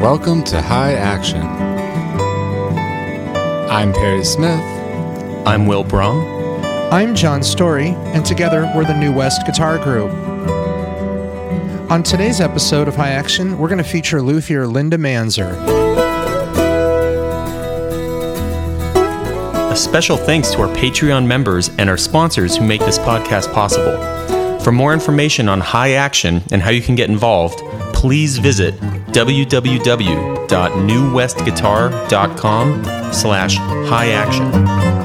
welcome to High Action. I'm Perry Smith. I'm Will Brahm. I'm John Storie, and together we're the New West Guitar Group. On today's episode of High Action, we're going to feature luthier Linda Manzer. A special thanks to our Patreon members and our sponsors who make this podcast possible. For more information on High Action and how you can get involved, please visit www.newwestguitar.com slash high action.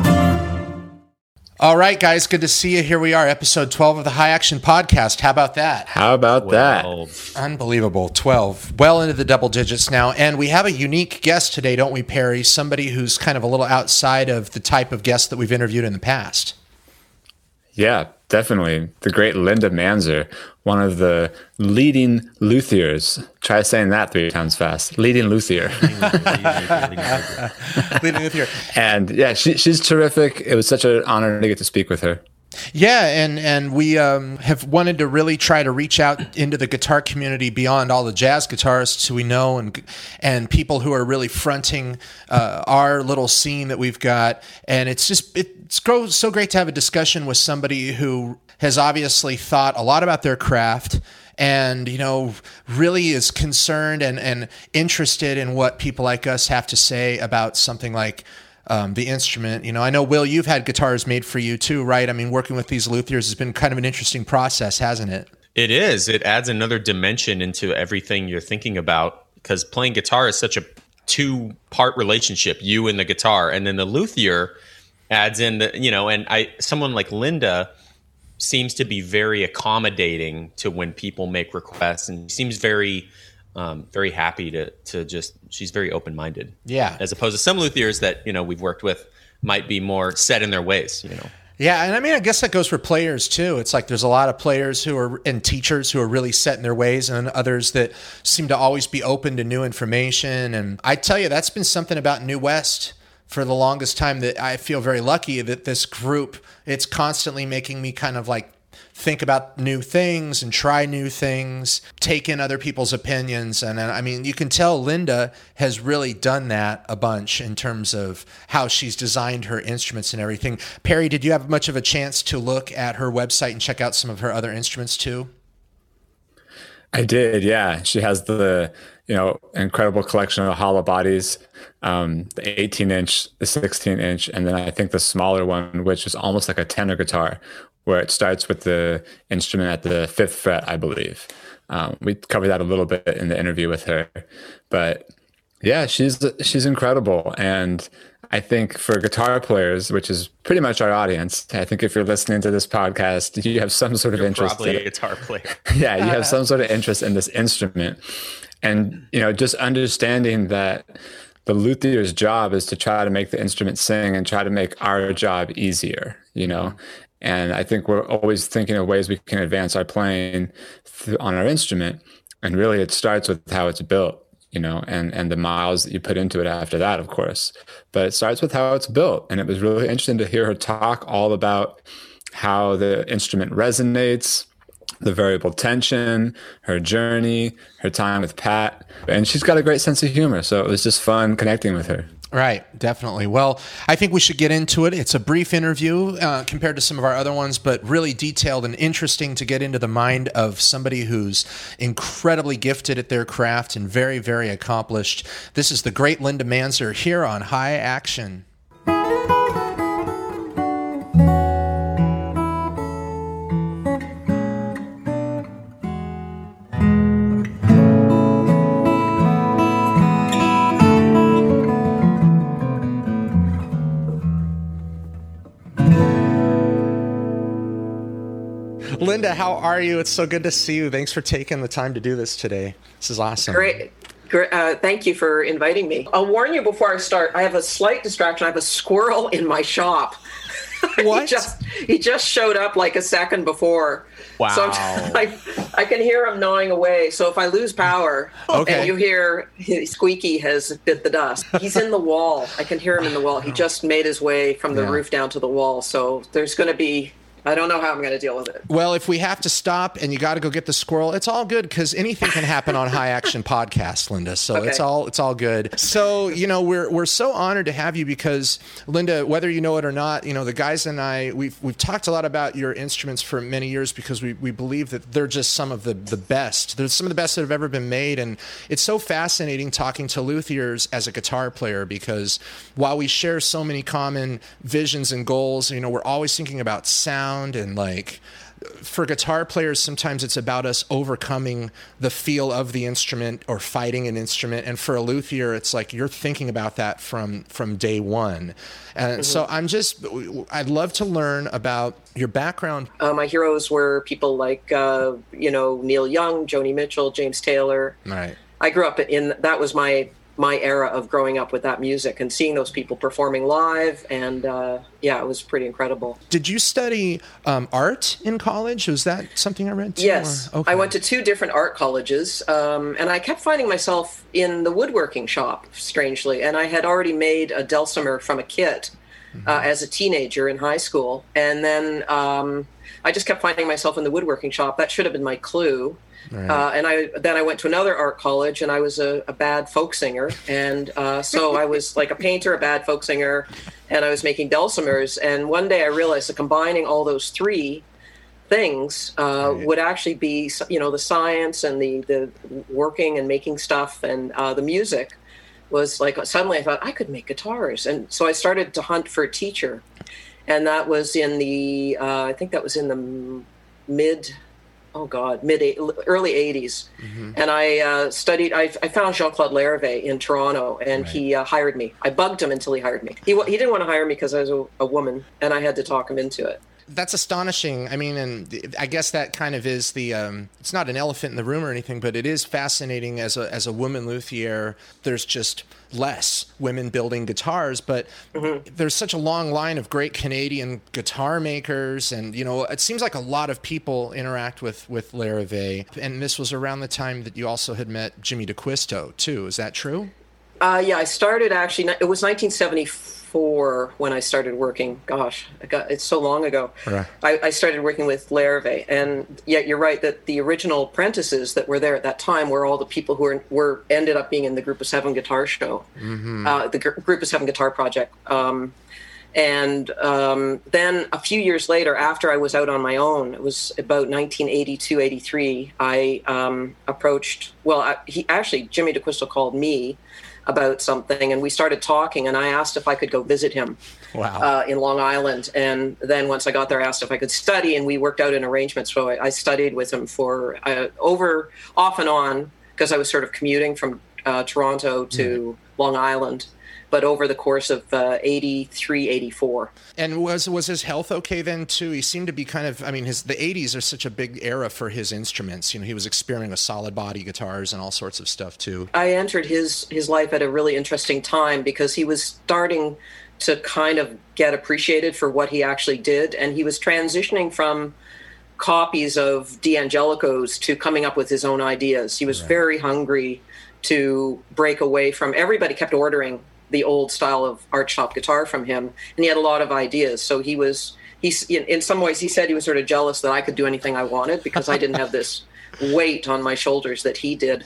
All right, guys, good to see you. Here we are, episode 12 of the High Action Podcast. How about that? How about that? Unbelievable. 12. Well into the double digits now. And we have a unique guest today, don't we, Perry? Somebody who's kind of a little outside of the type of guest that we've interviewed in the past. Yeah, definitely. The great Linda Manzer, one of the leading luthiers. Try saying that three times fast. Leading luthier. leading luthier. And yeah, she, she's terrific. It was such an honor to get to speak with her. Yeah, and and we um, have wanted to really try to reach out into the guitar community beyond all the jazz guitarists who we know and and people who are really fronting uh, our little scene that we've got. And it's just it's so great to have a discussion with somebody who has obviously thought a lot about their craft and you know really is concerned and and interested in what people like us have to say about something like um, the instrument. You know, I know Will, you've had guitars made for you too, right? I mean, working with these luthiers has been kind of an interesting process, hasn't it? It is. It adds another dimension into everything you're thinking about because playing guitar is such a two part relationship, you and the guitar, and then the luthier adds in the you know, and I someone like Linda seems to be very accommodating to when people make requests and seems very um, very happy to to just she's very open minded. Yeah. As opposed to some luthiers that you know we've worked with might be more set in their ways. You know. Yeah, and I mean, I guess that goes for players too. It's like there's a lot of players who are and teachers who are really set in their ways, and others that seem to always be open to new information. And I tell you, that's been something about New West for the longest time that I feel very lucky that this group it's constantly making me kind of like think about new things and try new things, take in other people's opinions. And, and, I mean, you can tell Linda has really done that a bunch in terms of how she's designed her instruments and everything. Perry, did you have much of a chance to look at her website and check out some of her other instruments too? I did, yeah. She has the you know incredible collection of hollow bodies, um, the 18 inch, the 16 inch, and then I think the smaller one, which is almost like a tenor guitar, where it starts with the instrument at the fifth fret, I believe. Um, we covered that a little bit in the interview with her, but yeah, she's she's incredible, and I think for guitar players, which is pretty much our audience, I think if you're listening to this podcast, you have some sort of you're interest. Probably in a guitar player. yeah, you have some sort of interest in this instrument, and you know, just understanding that the luthier's job is to try to make the instrument sing and try to make our job easier. You know, and I think we're always thinking of ways we can advance our playing on our instrument. And really, it starts with how it's built, you know, and, and the miles that you put into it after that, of course. But it starts with how it's built. And it was really interesting to hear her talk all about how the instrument resonates, the variable tension, her journey, her time with Pat. And she's got a great sense of humor. So it was just fun connecting with her. Right, definitely. Well, I think we should get into it. It's a brief interview uh, compared to some of our other ones, but really detailed and interesting to get into the mind of somebody who's incredibly gifted at their craft and very, very accomplished. This is the great Linda Manzer here on High Action. Linda, how are you? It's so good to see you. Thanks for taking the time to do this today. This is awesome. Great. Great. Uh, thank you for inviting me. I'll warn you before I start. I have a slight distraction. I have a squirrel in my shop. What? he just he just showed up like a second before. Wow. So I'm, I, I can hear him gnawing away. So if I lose power Okay. and you hear Squeaky has bit the dust, he's in the wall. I can hear him in the wall. He just made his way from the Yeah. roof down to the wall. So there's going to be I don't know how I'm going to deal with it. Well, if we have to stop and you got to go get the squirrel, it's all good because anything can happen on High Action Podcast, Linda. So okay. it's all it's all good. So you know we're we're so honored to have you because Linda, whether you know it or not, you know the guys and I we've we've talked a lot about your instruments for many years because we we believe that they're just some of the the best. They're some of the best that have ever been made, and it's so fascinating talking to luthiers as a guitar player because while we share so many common visions and goals, you know we're always thinking about sound and like for guitar players, sometimes it's about us overcoming the feel of the instrument or fighting an instrument. And for a luthier, it's like you're thinking about that from from day one. And mm-hmm. so I'm just, I'd love to learn about your background. Uh, my heroes were people like, uh, you know, Neil Young, Joni Mitchell, James Taylor. Right. I grew up in that was my my era of growing up with that music and seeing those people performing live and uh, yeah it was pretty incredible. Did you study um, art in college? Was that something i read too, yes. Okay. i went to two different art colleges um, and i kept finding myself in the woodworking shop strangely and i had already made a dulcimer from a kit mm-hmm. uh, as a teenager in high school and then um, i just kept finding myself in the woodworking shop. That should have been my clue Right. Uh, and I then I went to another art college, and I was a, a bad folk singer, and uh, so I was like a painter, a bad folk singer, and I was making dulcimers. And one day I realized that combining all those three things uh, right. would actually be, you know, the science and the the working and making stuff and uh, the music was like suddenly I thought I could make guitars, and so I started to hunt for a teacher, and that was in the uh, I think that was in the mid oh god mid early 80s mm-hmm. and i uh, studied I, I, found jean-claude Larrivée in toronto and right. he uh, hired me i bugged him until he hired me he, he didn't want to hire me because i was a, a woman and i had to talk him into it that's astonishing. I mean, and I guess that kind of is the. Um, it's not an elephant in the room or anything, but it is fascinating as a as a woman luthier. There's just less women building guitars, but mm-hmm. there's such a long line of great Canadian guitar makers, and you know, it seems like a lot of people interact with with Larrivée. And this was around the time that you also had met Jimmy D'Aquisto too. Is that true? Uh, yeah, I started actually. It was 1974 four when I started working. Gosh, got, it's so long ago. Right. I, I, started working with Larrivée, and yet you're right that the original apprentices that were there at that time were all the people who were, were ended up being in the Group of Seven Guitar Show, mm-hmm. uh, the Gr- Group of Seven Guitar Project. Um, and um, then a few years later, after I was out on my own, it was about 1982, 83, I um, approached, well, I, he actually, Jimmy D'Aquisto called me about something, and we started talking. And I asked if I could go visit him wow. uh, in Long Island. And then once I got there, I asked if I could study, and we worked out an arrangement. So I, I studied with him for uh, over off and on because I was sort of commuting from uh, Toronto to mm. Long Island but over the course of uh, 83, 84. And was was his health okay then too? He seemed to be kind of. I mean, his the 80s are such a big era for his instruments. You know, he was experimenting with solid body guitars and all sorts of stuff too. I entered his his life at a really interesting time because he was starting to kind of get appreciated for what he actually did, and he was transitioning from copies of D'Angelico's to coming up with his own ideas. He was right. very hungry to break away from everybody kept ordering the old style of archtop guitar from him, and he had a lot of ideas. So he was he's in some ways he said he was sort of jealous that I could do anything I wanted because I didn't have this weight on my shoulders that he did.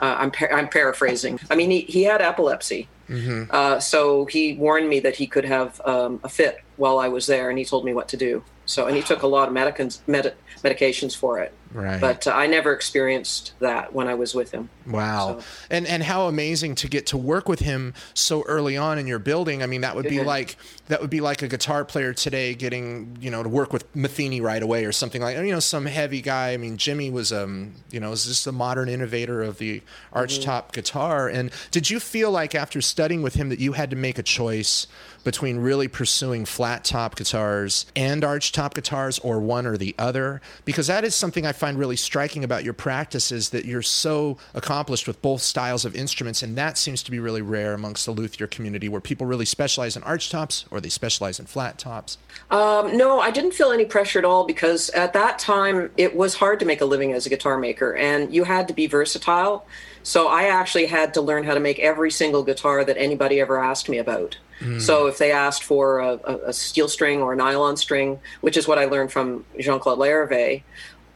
Uh, I'm par- I'm paraphrasing. I mean, he he had epilepsy, mm-hmm. uh, so he warned me that he could have um, a fit while I was there, and he told me what to do. So, and he took a lot of medicins, med- medications for it. Right. But uh, I never experienced that when I was with him. Wow. So. And and how amazing to get to work with him so early on in your building. I mean, that would be like that would be like a guitar player today getting you know to work with Metheny right away or something like you know some heavy guy. I mean, Jimmy was um you know was just a modern innovator of the archtop mm-hmm. guitar. And did you feel like after studying with him that you had to make a choice? between really pursuing flat top guitars and archtop guitars or one or the other because that is something I find really striking about your practice is that you're so accomplished with both styles of instruments and that seems to be really rare amongst the luthier community where people really specialize in arch tops or they specialize in flat tops. Um, no, I didn't feel any pressure at all because at that time it was hard to make a living as a guitar maker and you had to be versatile. So I actually had to learn how to make every single guitar that anybody ever asked me about. So if they asked for a, a, steel string or a nylon string, which is what I learned from Jean Claude Larrivée,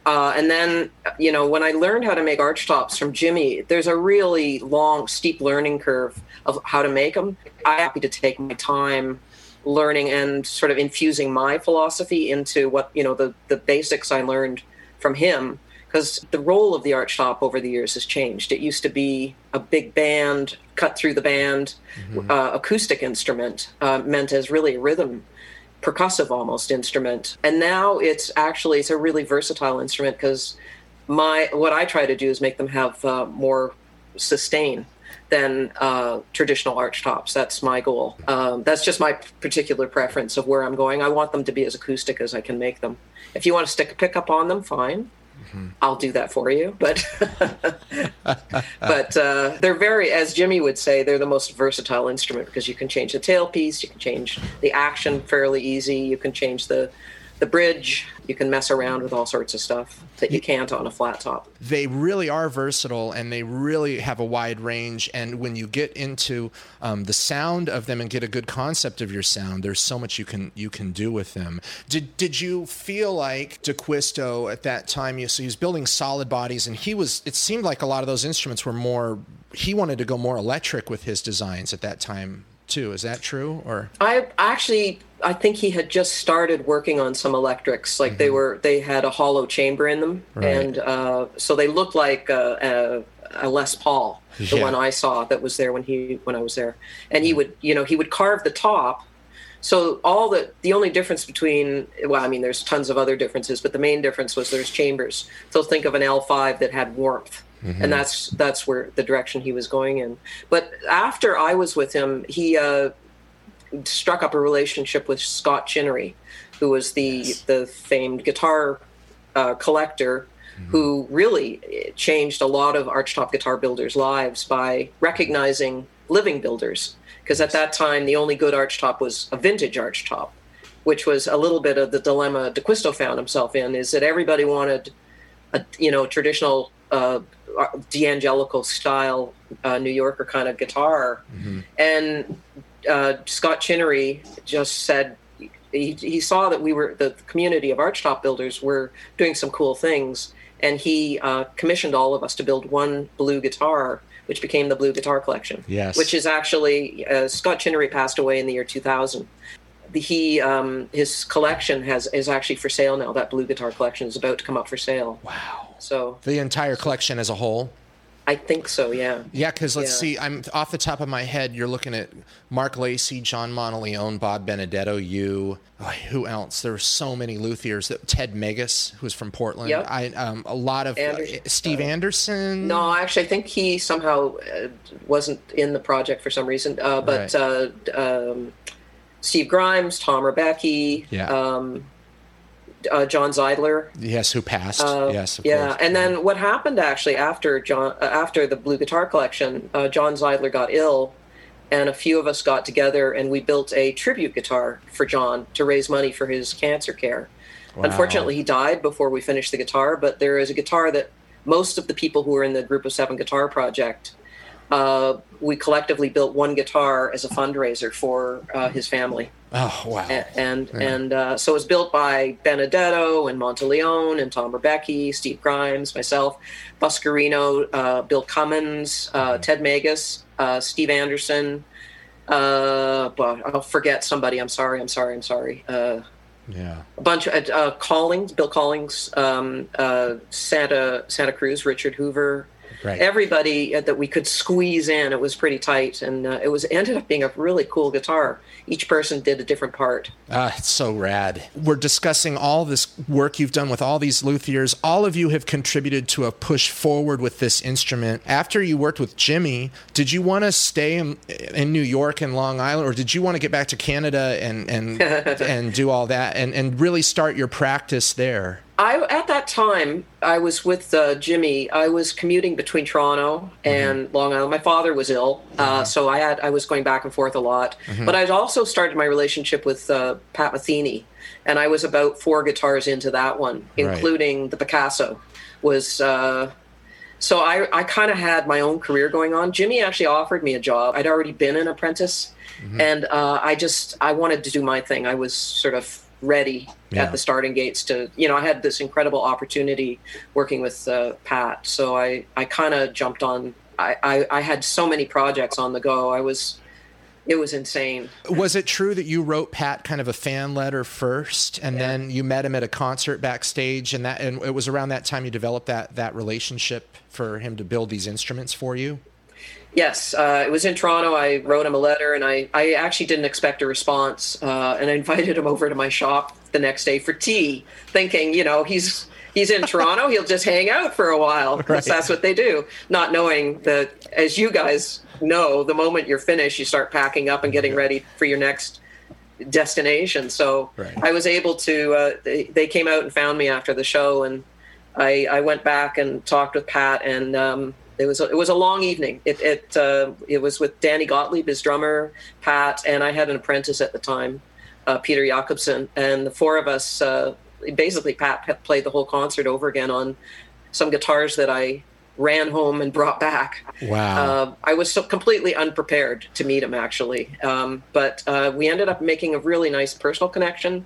uh, and then, you know, when I learned how to make arch tops from Jimmy, there's a really long, steep learning curve of how to make them. I'm happy to take my time learning and sort of infusing my philosophy into what, you know, the, the basics I learned from him because the role of the arch top over the years has changed. It used to be a big band, cut through the band, mm-hmm. uh, acoustic instrument, uh, meant as really a rhythm, percussive almost instrument. And now it's actually it's a really versatile instrument because my what I try to do is make them have uh, more sustain than uh, traditional arch tops. That's my goal. Um, that's just my particular preference of where I'm going. I want them to be as acoustic as I can make them. If you want to stick a pickup on them, fine. Mm-hmm. I'll do that for you. But but uh, they're very, as Jimmy would say, they're the most versatile instrument because you can change the tailpiece, you can change the action fairly easy, you can change the the bridge. You can mess around with all sorts of stuff that you can't on a flat top. They really are versatile and they really have a wide range. And when you get into um, the sound of them and get a good concept of your sound, there's so much you can you can do with them. Did did you feel like D'Aquisto at that time? You so he was building solid bodies, and he was. It seemed like a lot of those instruments were more. He wanted to go more electric with his designs at that time too. Is that true? Or I actually I think he had just started working on some electrics. Like mm-hmm. they were they had a hollow chamber in them, right. and uh, so they looked like a, a, a Les Paul, the yeah. one I saw that was there when he when I was there. And he would you know he would carve the top. So all the the only difference between well I mean there's tons of other differences, but the main difference was there's chambers. So think of an L5 that had warmth Mm-hmm. And that's that's where the direction he was going in. But after I was with him, he uh, struck up a relationship with Scott Chinery, who was the yes. the famed guitar uh, collector mm-hmm. who really changed a lot of archtop guitar builders' lives by recognizing living builders. Because at that time, the only good archtop was a vintage archtop, which was a little bit of the dilemma D'Aquisto found himself in. Is that everybody wanted a you know traditional uh, D'Angelico style uh, New Yorker kind of guitar. Mm-hmm. And uh, Scott Chinery just said he, he saw that we were the community of archtop builders were doing some cool things, and he uh, commissioned all of us to build one blue guitar, which became the Blue Guitar Collection. Yes, which is actually uh, Scott Chinnery passed away in the year 2000. He um, his collection has is actually for sale now. That blue guitar collection is about to come up for sale. Wow. So the entire collection as a whole. I think so, yeah. Yeah, because let's yeah. see, I'm off the top of my head. You're looking at Mark Lacey, John Monteleone, Bob Benedetto, you. Oh, who else? There were so many luthiers. Ted Megas, who's from Portland. Yep. I um, a lot of uh, Steve uh, Anderson. No, actually, I think he somehow uh, wasn't in the project for some reason. Uh, but right. Uh, um, Steve Grimes, Tom Ribbecke. Yeah. Um, uh, John Zeidler. Yes, who passed. Uh, yes, yeah. Course. And then what happened actually after John uh, after the Blue Guitar Collection, uh, John Zeidler got ill, and a few of us got together and we built a tribute guitar for John to raise money for his cancer care. Wow. Unfortunately, he died before we finished the guitar. But there is a guitar that most of the people who were in the Group of Seven Guitar Project uh, we collectively built one guitar as a fundraiser for uh, his family. Oh wow! And and, yeah. and uh, so it was built by Benedetto and Monteleone and Tom Ribbecke, Steve Grimes, myself, Buscarino, uh, Bill Cummins, uh, mm-hmm. Ted Megas, uh, Steve Anderson. Uh, but I'll forget somebody. I'm sorry. I'm sorry. I'm sorry. yeah. A bunch of Collings, Bill Collings, um, Santa Santa Cruz, Richard Hoover, right. everybody uh, that we could squeeze in. It was pretty tight, and uh, it was ended up being a really cool guitar. Each person did a different part. Ah, it's so rad. We're discussing all this work you've done with all these luthiers. All of you have contributed to a push forward with this instrument. After you worked with Jimmy, did you want to stay in, in New York and Long Island, or did you want to get back to Canada and and and do all that and and really start your practice there? I at that time I was with uh, Jimmy. I was commuting between Toronto mm-hmm. and mm-hmm. Long Island. My father was ill, uh, mm-hmm. so I had I was going back and forth a lot. Mm-hmm. But I'd also started my relationship with uh, Pat Metheny, and I was about four guitars into that one, including right. the Picasso. Was uh, so I I kind of had my own career going on. Jimmy actually offered me a job. I'd already been an apprentice mm-hmm. and uh, I just I wanted to do my thing. I was sort of ready yeah. at the starting gates to you know I had this incredible opportunity working with uh, Pat, so I I kind of jumped on. I, I I had so many projects on the go. I was it was insane. Was it true that you wrote Pat kind of a fan letter first, and yeah. then you met him at a concert backstage, and that and it was around that time you developed that that relationship for him to build these instruments for you? Yes, uh, it was in Toronto. I wrote him a letter, and I, I actually didn't expect a response. Uh, and I invited him over to my shop the next day for tea, thinking, you know, he's he's in Toronto. He'll just hang out for a while. Right. That's what they do. Not knowing that, as you guys know, the moment you're finished, you start packing up and getting ready for your next destination. So right. I was able to. Uh, they, they came out and found me after the show, and I, I went back and talked with Pat, and um, it was a, it was a long evening. It it uh, it was with Danny Gottlieb, his drummer, Pat, and I had an apprentice at the time, uh, Peter Jakobsen, and the four of us. Uh, basically, Pat played the whole concert over again on some guitars that I ran home and brought back. Wow! Uh, I was so completely unprepared to meet him actually, um, but uh, we ended up making a really nice personal connection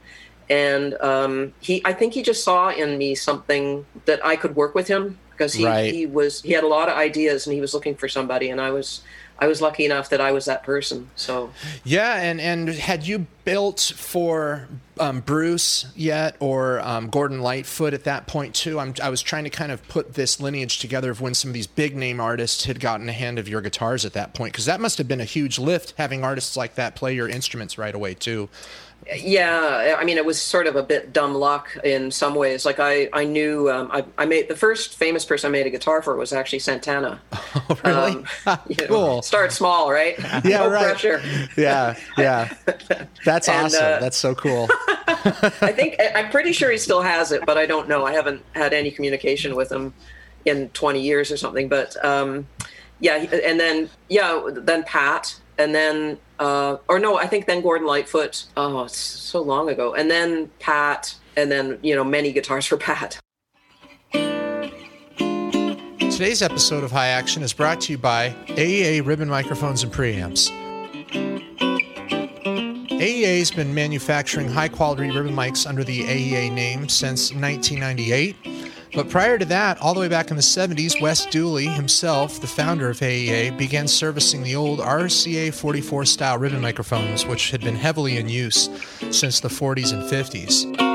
and um, he i think he just saw in me something that i could work with him because he, right. he was he had a lot of ideas and he was looking for somebody and i was i was lucky enough that i was that person so. Yeah and and had you built for um, bruce yet or um, gordon lightfoot at that point too? I'm, i was trying to kind of put this lineage together of when some of these big name artists had gotten a hand of your guitars at that point because that must have been a huge lift having artists like that play your instruments right away too yeah, I mean, it was sort of a bit dumb luck in some ways. Like I, I knew um, I, I made the first famous person I made a guitar for was actually Santana. Oh, really? Um, cool. Know, start small, right? Yeah, no right. Pressure. Yeah, yeah. That's and, awesome. Uh, That's so cool. I think I'm pretty sure he still has it, but I don't know. I haven't had any communication with him in 20 years or something. But um, yeah, and then yeah, then Pat and then uh, or no, I think then Gordon Lightfoot. Oh, it's so long ago. And then Pat, and then you know many guitars for Pat. Today's episode of High Action is brought to you by AEA Ribbon Microphones and Preamps. AEA has been manufacturing high quality ribbon mics under the AEA name since 1998. But prior to that, all the way back in the 70s, Wes Dooley himself, the founder of AEA, began servicing the old RCA 44 style ribbon microphones, which had been heavily in use since the 40s and 50s.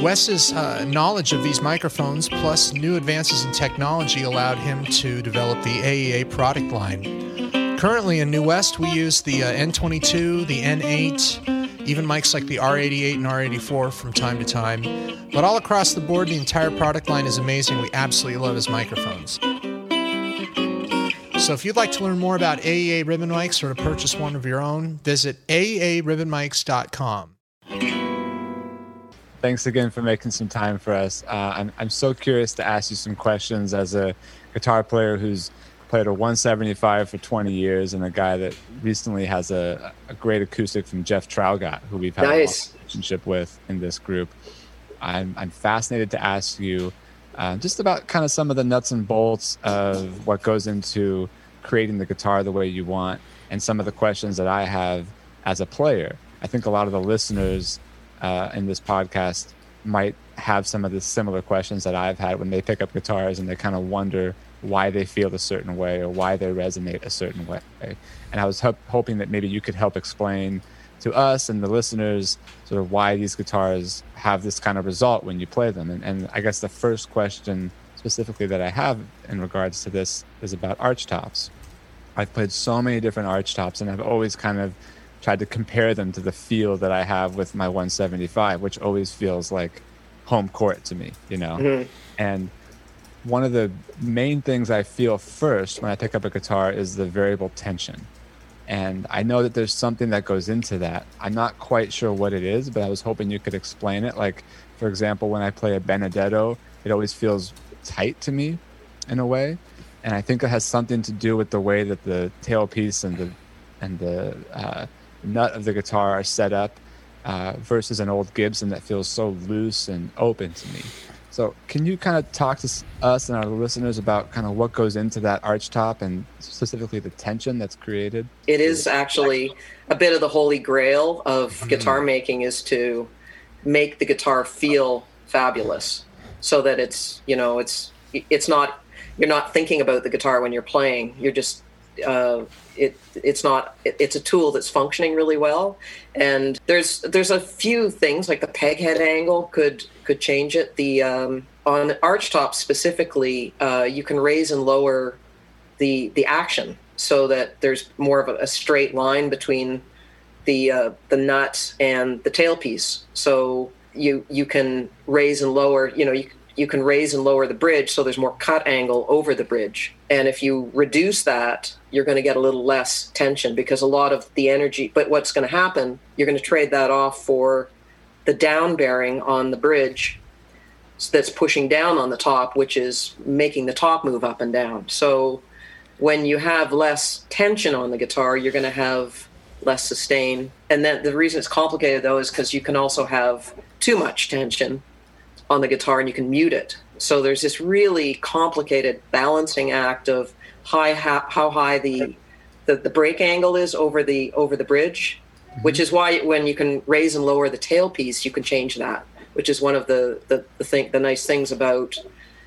Wes's uh, knowledge of these microphones, plus new advances in technology, allowed him to develop the AEA product line. Currently in New West, we use the uh, N22, the N8, even mics like the R88 and R84 from time to time. But all across the board, the entire product line is amazing. We absolutely love his microphones. So if you'd like to learn more about AEA ribbon mics or to purchase one of your own, visit aeribbonmics.com. Thanks again for making some time for us. Uh, I'm, I'm so curious to ask you some questions as a guitar player who's played a 175 for 20 years, and a guy that recently has a, a great acoustic from Jeff Traugott, who we've had nice. a relationship with in this group. I'm, I'm fascinated to ask you uh, just about kind of some of the nuts and bolts of what goes into creating the guitar the way you want, and some of the questions that I have as a player. I think a lot of the listeners uh, in this podcast might have some of the similar questions that I've had when they pick up guitars and they kind of wonder why they feel a certain way or why they resonate a certain way. And I was ho- hoping that maybe you could help explain to us and the listeners sort of why these guitars have this kind of result when you play them. And, and I guess the first question specifically that I have in regards to this is about arch tops. I've played so many different arch tops and I've always kind of tried to compare them to the feel that I have with my 175, which always feels like home court to me, you know? Mm-hmm. And one of the main things I feel first when I pick up a guitar is the variable tension. And I know that there's something that goes into that. I'm not quite sure what it is, but I was hoping you could explain it. Like, for example, when I play a Benedetto, it always feels tight to me in a way. And I think it has something to do with the way that the tailpiece and the and the uh, nut of the guitar are set up uh, versus an old Gibson that feels so loose and open to me. So, can you kind of talk to us and our listeners about kind of what goes into that arch top and specifically the tension that's created? It is actually a bit of the holy grail of mm. guitar making is to make the guitar feel fabulous so that it's, you know, it's it's not you're not thinking about the guitar when you're playing. You're just uh, it it's not it, it's a tool that's functioning really well. And there's there's a few things like the peg head angle could could change it. The um, on arch top specifically uh, you can raise and lower the the action so that there's more of a, a straight line between the uh, the nut and the tailpiece. So you you can raise and lower you know you you can raise and lower the bridge so there's more cut angle over the bridge. And if you reduce that, you're going to get a little less tension because a lot of the energy, but what's going to happen, you're going to trade that off for the down bearing on the bridge that's pushing down on the top, which is making the top move up and down. So when you have less tension on the guitar, you're going to have less sustain. And then the reason it's complicated though is because you can also have too much tension on the guitar and you can mute it. So there's this really complicated balancing act of high how, how high the, the the break angle is over the over the bridge, mm-hmm. which is why when you can raise and lower the tailpiece, you can change that, which is one of the the the thing the nice things about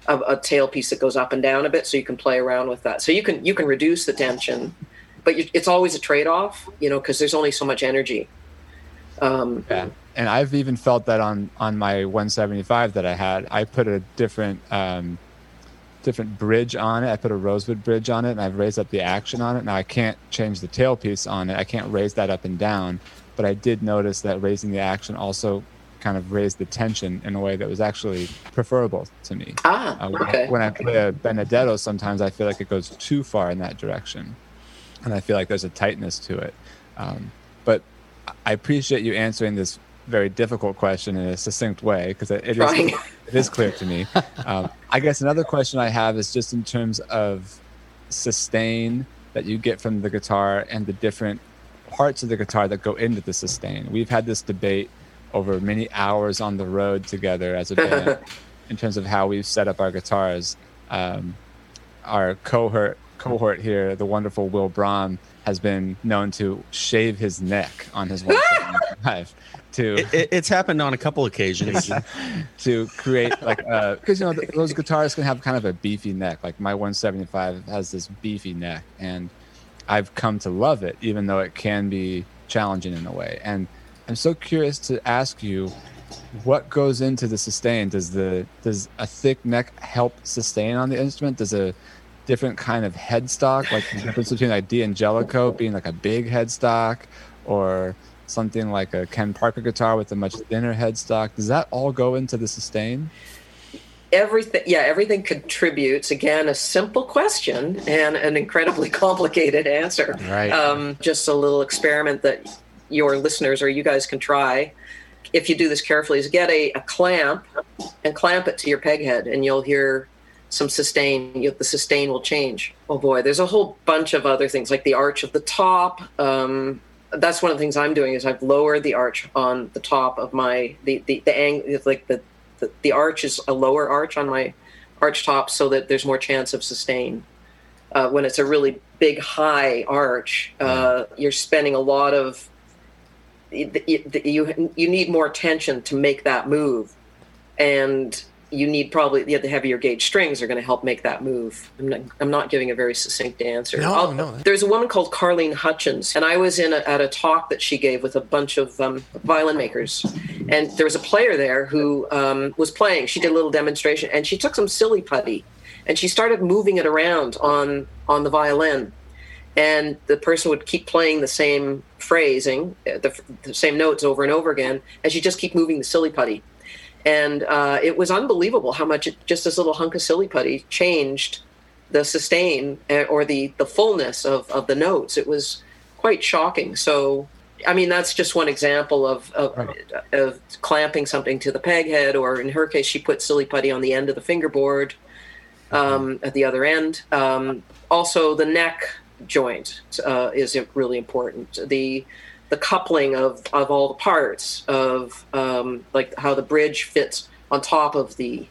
a, a tailpiece that goes up and down a bit, so you can play around with that. So you can you can reduce the tension, but you, it's always a trade off, you know, because there's only so much energy. Um, yeah and I've even felt that on on my 175 that I had. I put a different um, different bridge on it. I put a rosewood bridge on it, and I've raised up the action on it. Now I can't change the tailpiece on it. I can't raise that up and down, but I did notice that raising the action also kind of raised the tension in a way that was actually preferable to me. Ah, uh, okay. When I play a Benedetto, sometimes I feel like it goes too far in that direction, and I feel like there's a tightness to it. Um, but I appreciate you answering this very difficult question in a succinct way because it, it is it is clear to me. Um, I guess another question I have is just in terms of sustain that you get from the guitar and the different parts of the guitar that go into the sustain. We've had this debate over many hours on the road together as a band in terms of how we've set up our guitars. Um, our cohort cohort here, the wonderful Will Brahm, has been known to shave his neck on his 175 to it, it, it's happened on a couple occasions to create like because uh, you know those guitars can have kind of a beefy neck. Like my 175 has this beefy neck and i've come to love it even though it can be challenging in a way. And i'm so curious to ask you what goes into the sustain? Does the does a thick neck help sustain on the instrument? Does a different kind of headstock like the difference between like d'angelico being like a big headstock or something like a Ken Parker guitar with a much thinner headstock, does that all go into the sustain? Everything, yeah, everything contributes. Again, a simple question and an incredibly complicated answer. Right. Um, just a little experiment that your listeners or you guys can try if you do this carefully is get a, a clamp and clamp it to your peg head and you'll hear some sustain you, the sustain will change oh boy there's a whole bunch of other things like the arch of the top um, that's one of the things I'm doing is I've lowered the arch on the top of my the the, the angle like the, the the arch is a lower arch on my arch top so that there's more chance of sustain. Uh, when it's a really big high arch, uh, you're spending a lot of you, you you need more tension to make that move, and you need probably the heavier gauge strings are going to help make that move. I'm not, I'm not giving a very succinct answer. No, no. There's a woman called Carleen Hutchins, and I was in a, at a talk that she gave with a bunch of um, violin makers, and there was a player there who um, was playing. She did a little demonstration, and she took some silly putty, and she started moving it around on on the violin, and the person would keep playing the same phrasing, the, the same notes over and over again, and she just keep moving the silly putty and uh, it was unbelievable how much it, just this little hunk of silly putty changed the sustain eh, or the the fullness of of the notes. It was quite shocking. So. I mean, that's just one example of of, right. of clamping something to the peg head, or in her case, she put silly putty on the end of the fingerboard um, at the other end. Um, also, the neck joint uh, is really important. The the coupling of, of all the parts of um, like how the bridge fits on top of the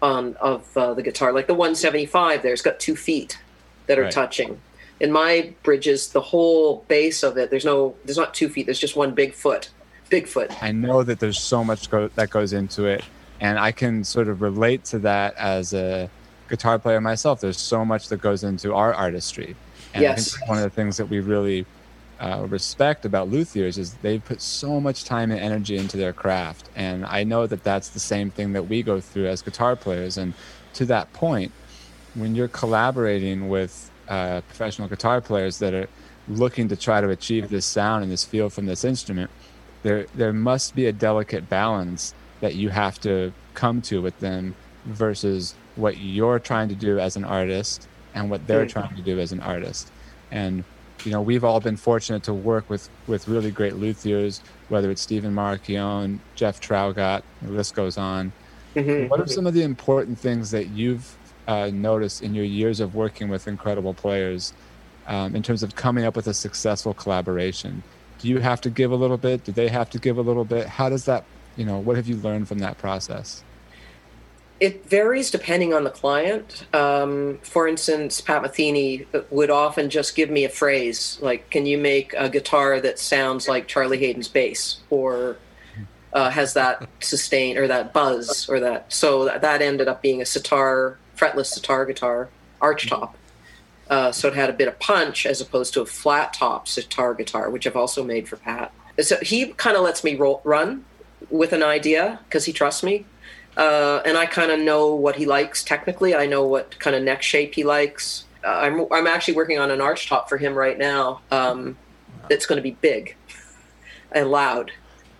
on of uh, the guitar. Like the 175, there's got two feet that are Right. touching. In my bridges, the whole base of it, there's no, there's not two feet. There's just one big foot, big foot. I know that there's so much go- that goes into it, and I can sort of relate to that as a guitar player myself. There's so much that goes into our artistry, and I think one of the things that we really uh, respect about luthiers is they put so much time and energy into their craft, and I know that that's the same thing that we go through as guitar players. And to that point, when you're collaborating with uh, professional guitar players that are looking to try to achieve this sound and this feel from this instrument, there there must be a delicate balance that you have to come to with them versus what you're trying to do as an artist and what they're trying to do as an artist. And you know, we've all been fortunate to work with with really great luthiers, whether it's Stephen Marchione, Jeff Traugott, the list goes on. Mhm. What are some of the important things that you've uh, noticed in your years of working with incredible players um, in terms of coming up with a successful collaboration? Do you have to give a little bit? Do they have to give a little bit? How does that, you know, what have you learned from that process? It varies depending on the client. Um, for instance, Pat Metheny would often just give me a phrase like, "Can you make a guitar that sounds like Charlie Haden's bass, or uh, has that sustain or that buzz or that?" So that, that ended up being a sitar, fretless sitar guitar, arch top. Uh, so it had a bit of punch as opposed to a flat top sitar guitar, which I've also made for Pat. So he kind of lets me roll, run with an idea because he trusts me uh, and I kind of know what he likes technically. I know what kind of neck shape he likes. Uh, I'm I'm actually working on an arch top for him right now. Um, That's going to be big and loud.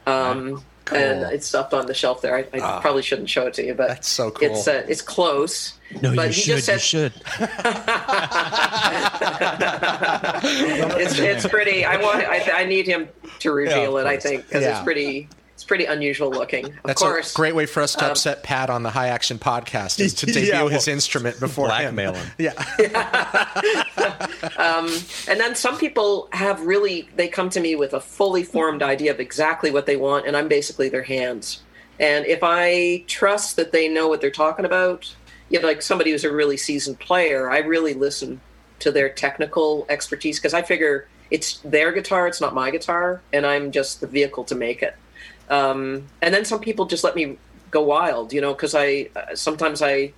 Um, Cool. And it's up on the shelf there. I, I Ah. probably shouldn't show it to you, but That's so cool. it's uh, it's close. No, but you he should. just you said- should. it's it's pretty. I want. I, I need him to reveal it. I think because Yeah. it's pretty. It's pretty unusual looking. Of That's course, a great way for us to um, upset Pat on the High Action podcast is to Yeah, debut well, his instrument before blackmail him. him. Yeah. And then some people have really, they come to me with a fully formed idea of exactly what they want, and I'm basically their hands. And if I trust that they know what they're talking about, you know, like somebody who's a really seasoned player, I really listen to their technical expertise because I figure it's their guitar, it's not my guitar, and I'm just the vehicle to make it. Um, and then some people just let me go wild, you know, because I uh, sometimes I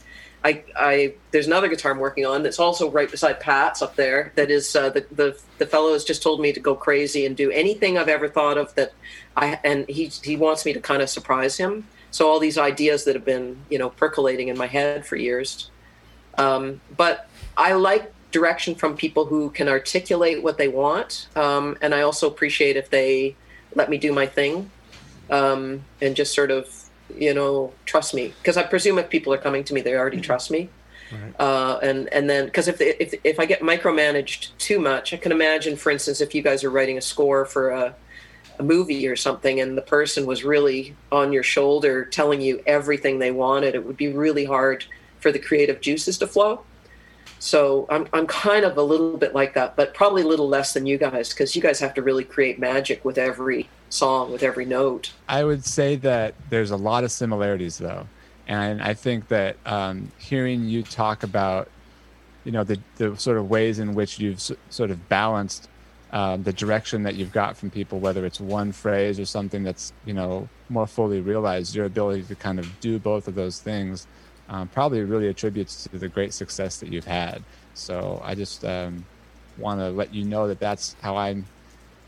I, I there's another guitar I'm working on that's also right beside Pat's up there. That is uh, the the the fellow has just told me to go crazy and do anything I've ever thought of that I and he he wants me to kind of surprise him. So all these ideas that have been you know percolating in my head for years. Um, but I like direction from people who can articulate what they want, um, and I also appreciate if they let me do my thing um, and just sort of you know trust me because I presume if people are coming to me, they already trust me. Uh, and and then because if, if if I get micromanaged too much, I can imagine, for instance, if you guys are writing a score for a, a movie or something, and the person was really on your shoulder telling you everything they wanted, it would be really hard for the creative juices to flow. So I'm I'm kind of a little bit like that, but probably a little less than you guys because you guys have to really create magic with every song, with every note. I would say that there's a lot of similarities, though, and I think that um, hearing you talk about, you know, the the sort of ways in which you've s- sort of balanced um, the direction that you've got from people, whether it's one phrase or something that's you know more fully realized, your ability to kind of do both of those things um, probably really attributes to the great success that you've had. So I just um, want to let you know that that's how I'm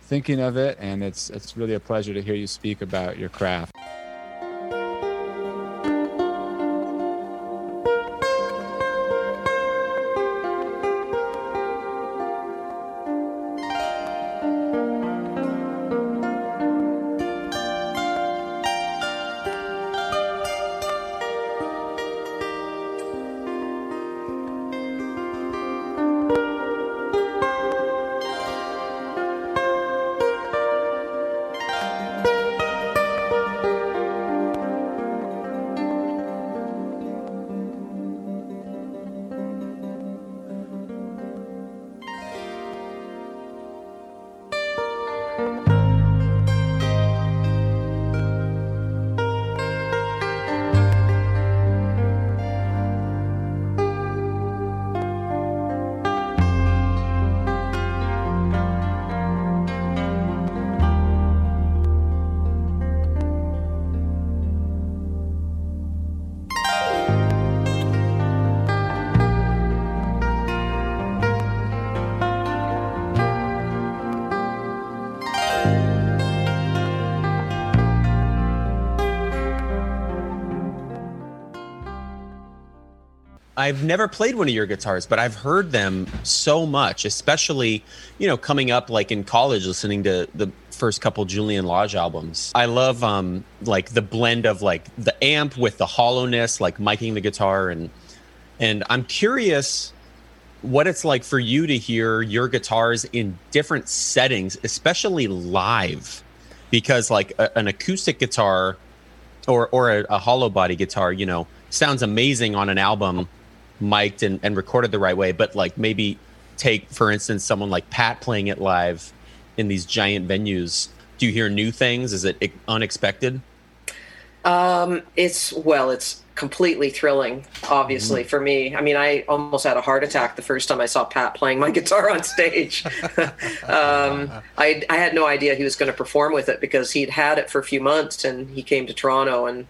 thinking of it, and it's it's really a pleasure to hear you speak about your craft. I've never played one of your guitars, but I've heard them so much, especially, you know, coming up like in college listening to the first couple Julian Lage albums. I love um like the blend of like the amp with the hollowness, like miking the guitar and and I'm curious what it's like for you to hear your guitars in different settings, especially live. Because like a, an acoustic guitar or or a, a hollow body guitar, you know, sounds amazing on an album mic'd and, and recorded the right way, but like maybe take, for instance, someone like Pat playing it live in these giant venues. Do you hear new things? Is it unexpected? Um, it's well, it's completely thrilling, obviously, mm-hmm. for me. I mean, I almost had a heart attack the first time I saw Pat playing my guitar on stage. um, I, I had no idea he was going to perform with it because he'd had it for a few months and he came to Toronto and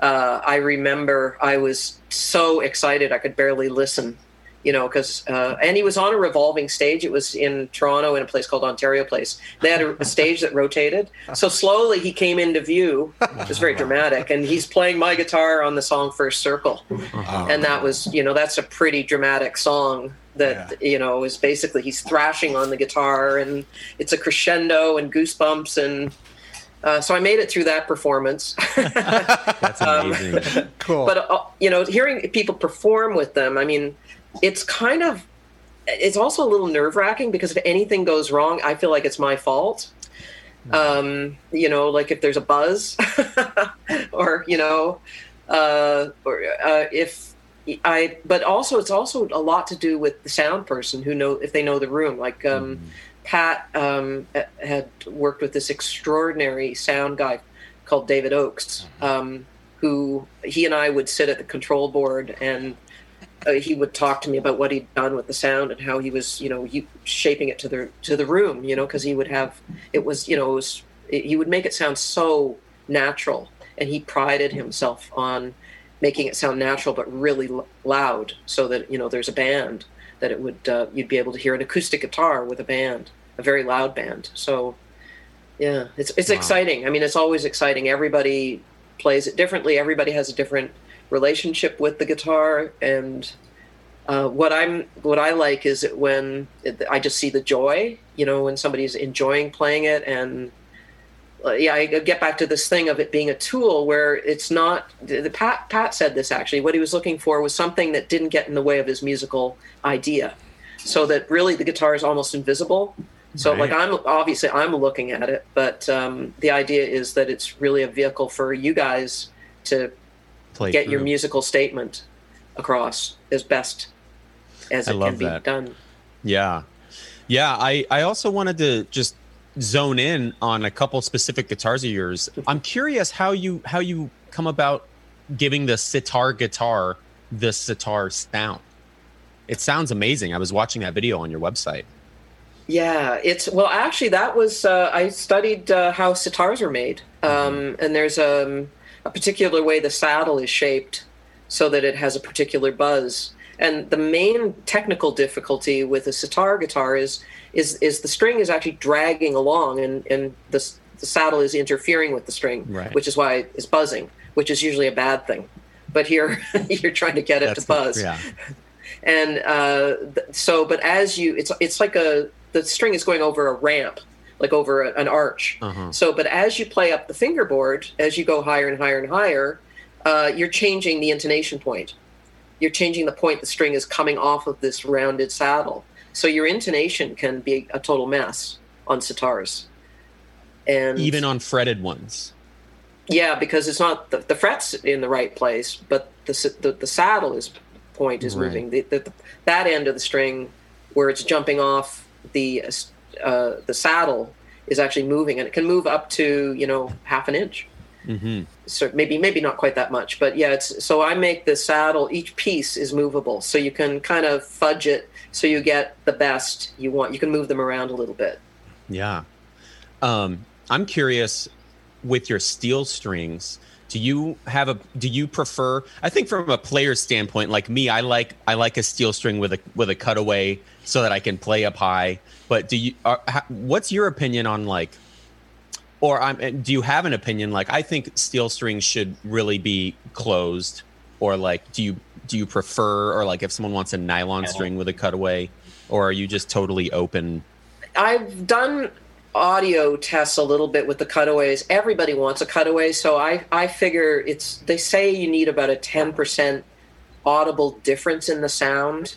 uh, I remember I was so excited I could barely listen, you know, because uh, and he was on a revolving stage. It was in Toronto in a place called Ontario Place. They had a, a stage that rotated, so slowly he came into view. It was very dramatic, and he's playing my guitar on the song First Circle, and that was you know that's a pretty dramatic song that yeah. you know is basically he's thrashing on the guitar and it's a crescendo and goosebumps and uh, so I made it through that performance. That's amazing. um, cool. But uh, you know, hearing people perform with them, I mean, it's kind of it's also a little nerve wracking because if anything goes wrong, I feel like it's my fault. Um, you know, like if there's a buzz, or you know, uh, or uh, if I. But also, it's also a lot to do with the sound person who know if they know the room, like. Um, mm Pat um, had worked with this extraordinary sound guy called David Oakes, mm-hmm. um, who he and I would sit at the control board and uh, he would talk to me about what he'd done with the sound and how he was, you know, he, shaping it to the to the room, you know, because he would have it was, you know, it was, it, he would make it sound so natural, and he prided himself on making it sound natural but really l- loud, so that you know there's a band that it would uh, you'd be able to hear an acoustic guitar with a band, a very loud band. So yeah, it's it's wow. exciting. I mean, it's always exciting. Everybody plays it differently. Everybody has a different relationship with the guitar, and uh, what I'm what I like is it when it, I just see the joy. You know, when somebody's enjoying playing it and uh, yeah, I get back to this thing of it being a tool where it's not. The, Pat Pat said this actually. What he was looking for was something that didn't get in the way of his musical idea, so that really the guitar is almost invisible. So right. like I'm obviously I'm looking at it, but um, the idea is that it's really a vehicle for you guys to Play get through. your musical statement across as best as it can be that. done. Yeah, yeah. I I also wanted to just zone in on a couple specific guitars of yours. I'm curious how you how you come about giving the sitar guitar the sitar sound. It sounds amazing. I was watching that video on your website. Yeah, it's well. Actually, that was uh, I studied uh, how sitars are made, um, mm-hmm. and there's um, a particular way the saddle is shaped so that it has a particular buzz. And the main technical difficulty with a sitar guitar is is is the string is actually dragging along, and and the the saddle is interfering with the string, right. which is why it's buzzing, which is usually a bad thing. But here you're trying to get it That's to buzz. The, yeah. And uh, so, but as you, it's it's like a the string is going over a ramp, like over a, an arch. Uh-huh. So, but as you play up the fingerboard, as you go higher and higher and higher, uh, you're changing the intonation point you're changing the point the string is coming off of this rounded saddle. So your intonation can be a total mess on sitars. And even on fretted ones. Yeah, because it's not the, the frets in the right place, but the the, the saddle is point is right. moving. The, the, that end of the string where it's jumping off the uh, the saddle is actually moving, and it can move up to you know half an inch. Mm-hmm. So maybe maybe not quite that much, but yeah. It's so I make the saddle. Each piece is movable, so you can kind of fudge it so you get the best you want. You can move them around a little bit. Yeah, um, I'm curious with your steel strings. Do you have a? Do you prefer? I think from a player standpoint, like me, I like I like a steel string with a with a cutaway so that I can play up high. But do you? Are, what's your opinion on like? or I'm, do you have an opinion? Like, I think steel strings should really be closed, or like, do you do you prefer, or like if someone wants a nylon string with a cutaway, or are you just totally open? I've done audio tests a little bit with the cutaways. Everybody wants a cutaway, so I I figure it's they say you need about a ten percent audible difference in the sound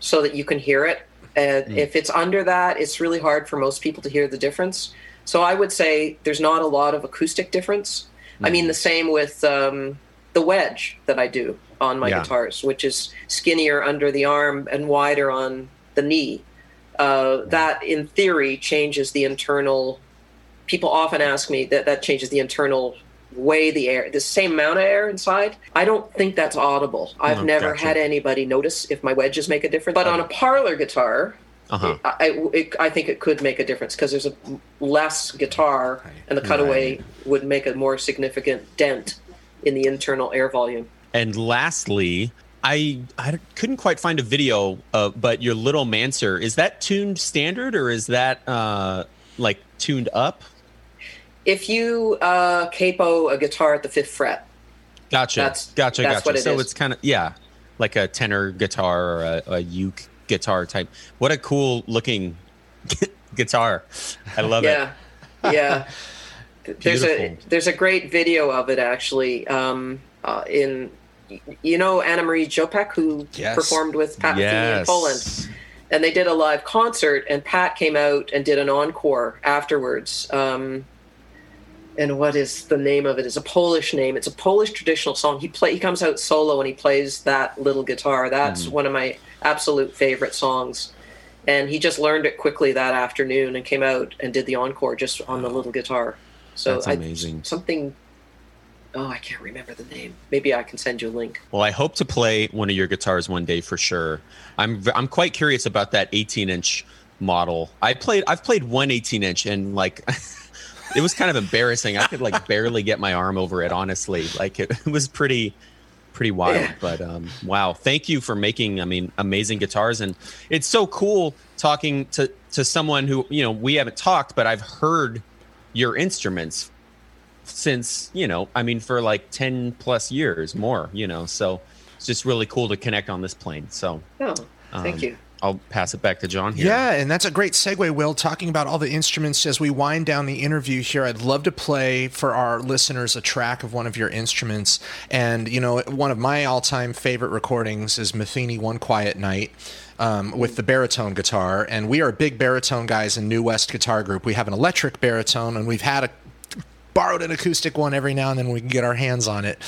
so that you can hear it. And mm. if it's under that, it's really hard for most people to hear the difference. So I would say there's not a lot of acoustic difference. Mm. I mean, the same with um, the wedge that I do on my yeah. guitars, which is skinnier under the arm and wider on the knee. Uh, that, in theory, changes the internal. People often ask me that that changes the internal way the air, the same amount of air inside. I don't think that's audible. I've oh, never gotcha. had anybody notice if my wedges make a difference. But on a parlor guitar, uh-huh. I, it, I think it could make a difference because there's a less guitar, and the cutaway right. would make a more significant dent in the internal air volume. And lastly, I I couldn't quite find a video, uh, but your little Manzer is that tuned standard or is that uh, like tuned up? If you uh, capo a guitar at the fifth fret, gotcha, that's, gotcha, that's gotcha. It so is. it's kind of yeah, like a tenor guitar or a, a uke guitar type. What a cool looking guitar! I love yeah. it. Yeah, yeah. there's a there's a great video of it actually um, uh, in you know Anna Maria Jopek, who yes. performed with Pat yes. In Poland. And they did a live concert, and Pat came out and did an encore afterwards. Um, and what is the name of it? It's a Polish name. It's a Polish traditional song. He play he comes out solo and he plays that little guitar. That's mm. one of my absolute favorite songs. And he just learned it quickly that afternoon and came out and did the encore just on the little guitar. So That's amazing. I, something oh, I can't remember the name. Maybe I can send you a link. Well, I hope to play one of your guitars one day for sure. I'm I'm quite curious about that 18 inch model. I played I've played one 18 inch and like it was kind of embarrassing. I could like barely get my arm over it. Honestly, like it, it was pretty pretty wild. Yeah. But um, wow, thank you for making I mean amazing guitars and it's so cool talking to to someone who you know we haven't talked, but I've heard your instruments since you know i mean for like 10 plus years more you know so it's just really cool to connect on this plane so oh thank um, you I'll pass it back to John here. Yeah, and that's a great segue, Will, talking about all the instruments as we wind down the interview here. I'd love to play for our listeners a track of one of your instruments. And, you know, one of my all time favorite recordings is Metheny One Quiet Night. Um, with the baritone guitar, and we are big baritone guys in New West Guitar Group. We have an electric baritone, and we've had a borrowed an acoustic one every now and then we can get our hands on it.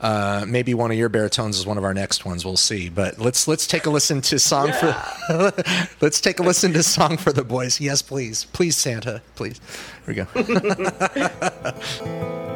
Uh, maybe one of your baritones is one of our next ones. We'll see. But let's let's take a listen to song yeah. for let's take a listen to song for the boys. Yes, please, please, Santa, please. Here we go.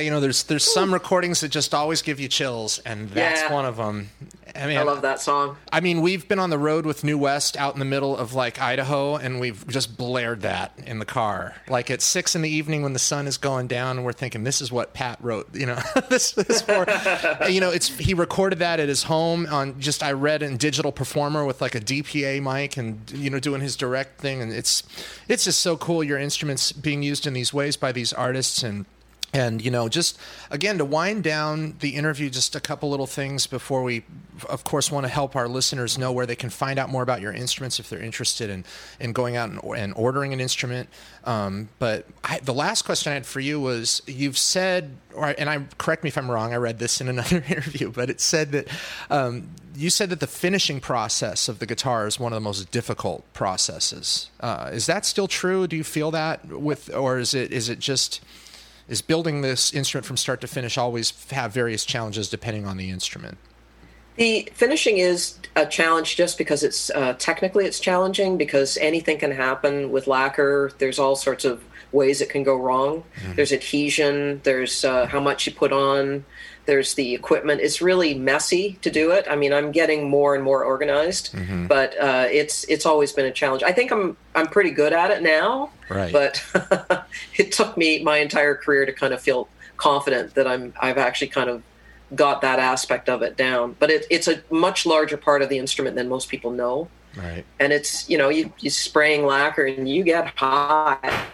Yeah, you know, there's there's some recordings that just always give you chills, and that's yeah. one of them. I mean, I love that song. I mean, we've been on the road with New West out in the middle of like Idaho, and we've just blared that in the car, like at six in the evening when the sun is going down, and we're thinking, "This is what Pat wrote." You know, this is for, you know, it's he recorded that at his home on just I read in digital performer with like a DPA mic, and you know, doing his direct thing, and it's it's just so cool. Your instruments being used in these ways by these artists and and you know just again to wind down the interview just a couple little things before we of course want to help our listeners know where they can find out more about your instruments if they're interested in in going out and, and ordering an instrument. Um, but I, the last question i had for you was you've said or, and i correct me if i'm wrong i read this in another interview but it said that um, you said that the finishing process of the guitar is one of the most difficult processes. Uh, is that still true? Do you feel that with or is it is it just is building this instrument from start to finish always have various challenges depending on the instrument. The finishing is a challenge just because it's uh, technically it's challenging because anything can happen with lacquer. There's all sorts of ways it can go wrong. Mm-hmm. there's adhesion. There's uh, how much you put on there's the equipment. It's really messy to do it. I mean i'm getting more and more organized mm-hmm. but uh, it's it's always been a challenge. I think i'm i'm pretty good at it now right. but it took me my entire career to kind of feel confident that i'm i've actually kind of got that aspect of it down. But it, it's a much larger part of the instrument than most people know. Right. And it's you know you you spraying lacquer and you get high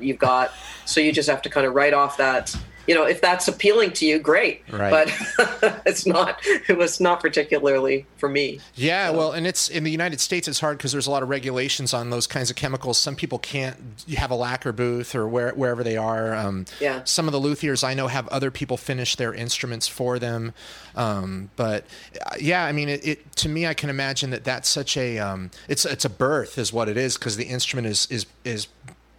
you've got. So you just have to kind of write off that you know, if that's appealing to you, great. Right. But it's not. It was not particularly for me. Yeah, so. well, and it's in the United States. It's hard because there's a lot of regulations on those kinds of chemicals. Some people can't have a lacquer booth or where, wherever they are. Um, yeah. Some of the luthiers I know have other people finish their instruments for them. Um, but uh, yeah, I mean, it, it, to me, I can imagine that that's such a um, it's it's a birth is what it is because the instrument is is is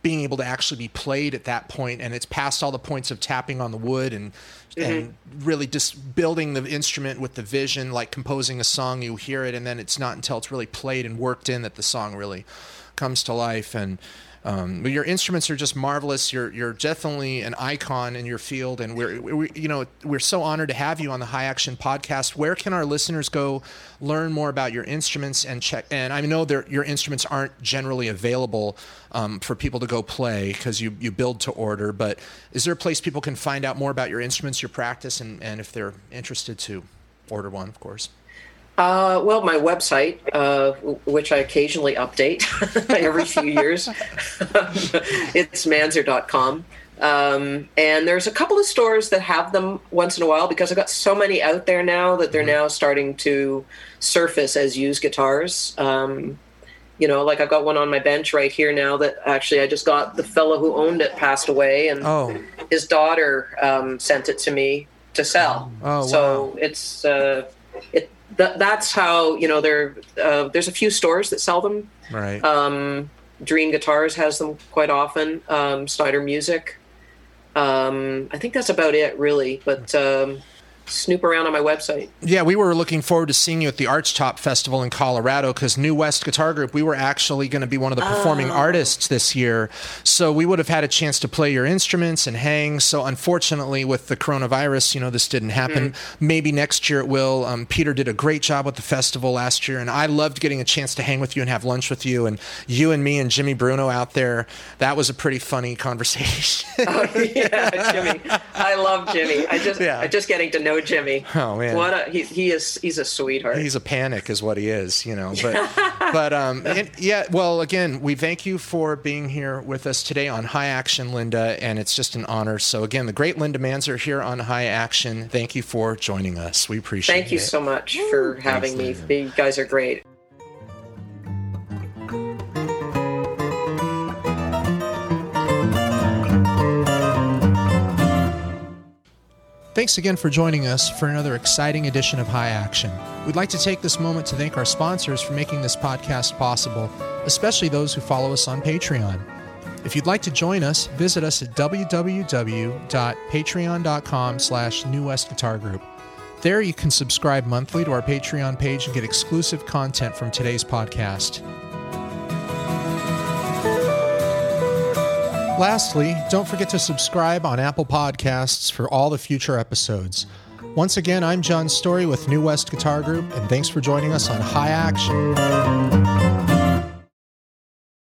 being able to actually be played at that point and it's past all the points of tapping on the wood and mm-hmm. and really just building the instrument with the vision like composing a song you hear it and then it's not until it's really played and worked in that the song really comes to life and um, your instruments are just marvelous. You're you're definitely an icon in your field, and we're we, you know we're so honored to have you on the High Action Podcast. Where can our listeners go learn more about your instruments and check? And I know your instruments aren't generally available um, for people to go play because you you build to order. But is there a place people can find out more about your instruments, your practice, and and if they're interested to order one, of course? Uh, well, my website, uh, which I occasionally update every few years, it's manzer.com. Um, and there's a couple of stores that have them once in a while because I've got so many out there now that they're mm-hmm. now starting to surface as used guitars. Um, you know, like I've got one on my bench right here now that actually I just got the fellow who owned it passed away, and oh. his daughter um, sent it to me to sell. Oh, so wow. it's uh, it that that's how you know there uh, there's a few stores that sell them. Right. Um, Dream Guitars has them quite often. Um, Snyder Music. Um, I think that's about it, really. But um, snoop around on my website. Yeah, we were looking forward to seeing you at the Archtop Festival in Colorado because New West Guitar Group, we were actually going to be one of the performing oh. artists this year. So we would have had a chance to play your instruments and hang. So unfortunately, with the coronavirus, you know, this didn't happen. Mm-hmm. Maybe next year it will. Um, Peter did a great job with the festival last year, and I loved getting a chance to hang with you and have lunch with you. And you and me and Jimmy Bruno out there, that was a pretty funny conversation. oh, yeah, Jimmy. I love Jimmy. I just, yeah. I just getting to know Jimmy. Oh man, what a he, he is. He's a sweetheart. He's a panic, is what he is. You know, but but um, yeah. Well, again, we thank you for being here with us today on High Action, Linda, and it's just an honor. So again, the great Linda Manzer here on High Action. Thank you for joining us. We appreciate. It. Thank you so much for having Thanks, me. You guys are great. Thanks again for joining us for another exciting edition of High Action. We'd like to take this moment to thank our sponsors for making this podcast possible, especially those who follow us on Patreon. If you'd like to join us, visit us at www.patreon.com slash New West Guitar Group. There you can subscribe monthly to our Patreon page and get exclusive content from today's podcast. Lastly, don't forget to subscribe on Apple Podcasts for all the future episodes. Once again, I'm John Storie with New West Guitar Group, and thanks for joining us on High Action.